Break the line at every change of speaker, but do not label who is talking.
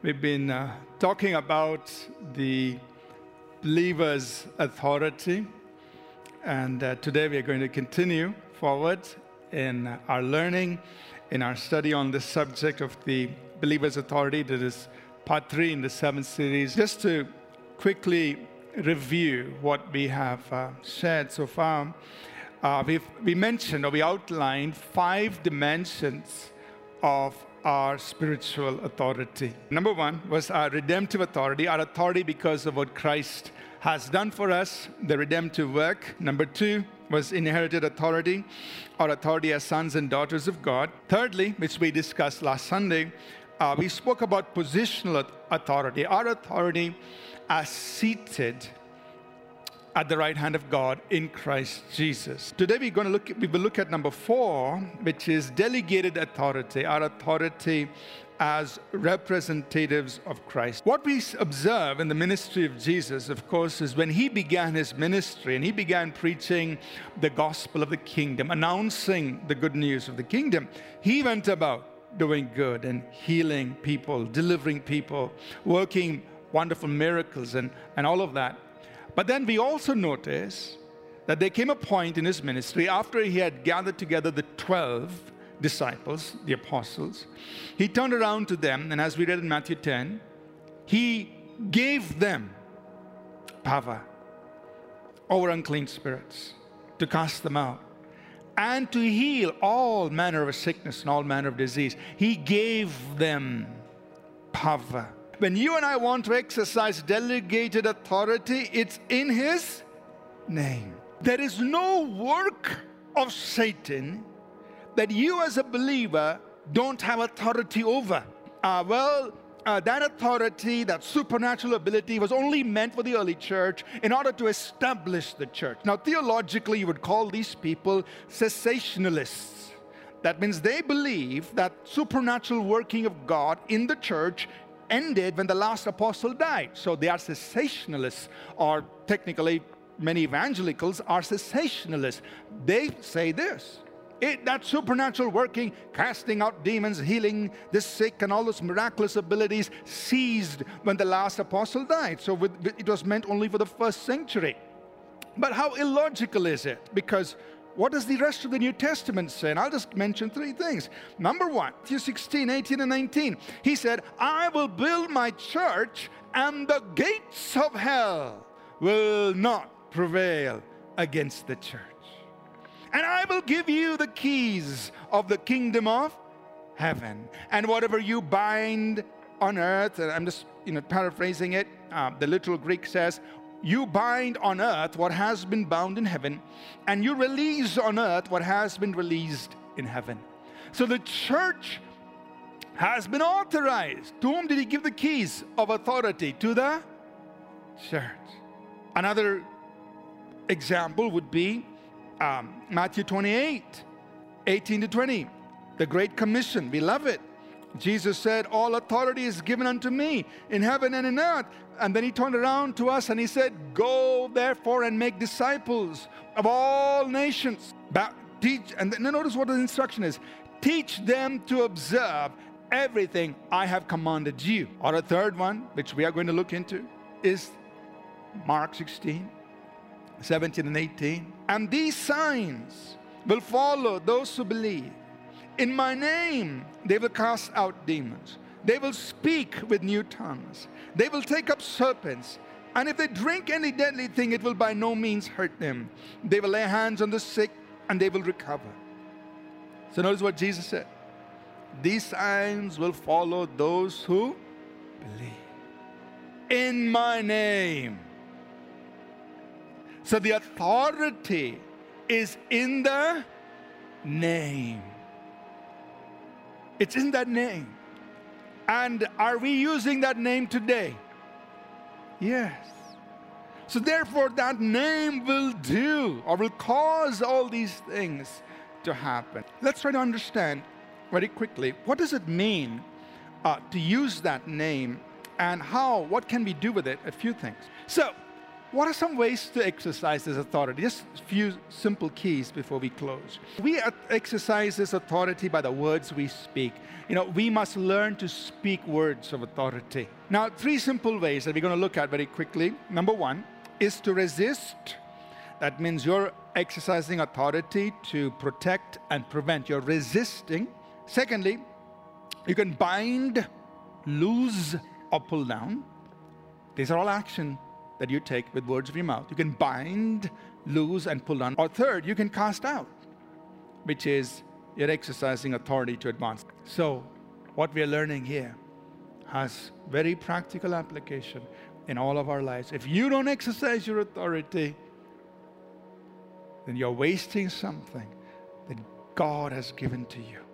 We've been uh, talking about the believer's authority, and uh, today we are going to continue forward in our learning, in our study on the subject of the believer's authority. That is part three in the seventh series. Just to quickly review what we have uh, shared so far, uh, we mentioned or we outlined five dimensions of our spiritual authority. Number one was our redemptive authority, our authority because of what Christ has done for us, the redemptive work. Number two was inherited authority, our authority as sons and daughters of God. Thirdly, which we discussed last Sunday, uh, we spoke about positional authority, our authority as seated at the right hand of God in Christ Jesus. Today we're going to look we will look at number 4 which is delegated authority, our authority as representatives of Christ. What we observe in the ministry of Jesus, of course, is when he began his ministry and he began preaching the gospel of the kingdom, announcing the good news of the kingdom, he went about doing good and healing people, delivering people, working wonderful miracles and, and all of that. But then we also notice that there came a point in his ministry after he had gathered together the 12 disciples, the apostles, he turned around to them, and as we read in Matthew 10, he gave them power over unclean spirits to cast them out and to heal all manner of sickness and all manner of disease. He gave them power. When you and I want to exercise delegated authority, it's in His name. There is no work of Satan that you as a believer don't have authority over. Uh, well, uh, that authority, that supernatural ability was only meant for the early church in order to establish the church. Now, theologically, you would call these people cessationalists. That means they believe that supernatural working of God in the church ended when the last apostle died. So they are cessationalists, or technically, many evangelicals are cessationalists. They say this. It, that supernatural working, casting out demons, healing the sick, and all those miraculous abilities ceased when the last apostle died. So with, it was meant only for the first century. But how illogical is it? Because what does the rest of the New Testament say? And I'll just mention three things. Number one, Matthew 16, 18, and 19. He said, I will build my church, and the gates of hell will not prevail against the church. And I will give you the keys of the kingdom of heaven. And whatever you bind on earth, and I'm just you know paraphrasing it, uh, the literal Greek says, you bind on earth what has been bound in heaven, and you release on earth what has been released in heaven. So the church has been authorized. To whom did he give the keys of authority? To the church. Another example would be um, Matthew 28 18 to 20. The Great Commission. We love it. Jesus said, All authority is given unto me in heaven and in earth. And then he turned around to us and he said, Go therefore and make disciples of all nations. teach, and then notice what the instruction is teach them to observe everything I have commanded you. Or a third one, which we are going to look into, is Mark 16, 17, and 18. And these signs will follow those who believe. In my name, they will cast out demons. They will speak with new tongues. They will take up serpents. And if they drink any deadly thing, it will by no means hurt them. They will lay hands on the sick and they will recover. So notice what Jesus said. These signs will follow those who believe. In my name. So the authority is in the name. It's in that name. And are we using that name today? Yes. So, therefore, that name will do or will cause all these things to happen. Let's try to understand very quickly what does it mean uh, to use that name and how, what can we do with it? A few things. So, what are some ways to exercise this authority? Just a few simple keys before we close. We exercise this authority by the words we speak. You know, we must learn to speak words of authority. Now, three simple ways that we're going to look at very quickly. Number one is to resist. That means you're exercising authority to protect and prevent. You're resisting. Secondly, you can bind, loose, or pull down. These are all action that you take with words of your mouth. You can bind, loose, and pull down. Or third, you can cast out, which is you're exercising authority to advance. So, what we are learning here has very practical application in all of our lives. If you don't exercise your authority, then you're wasting something that God has given to you.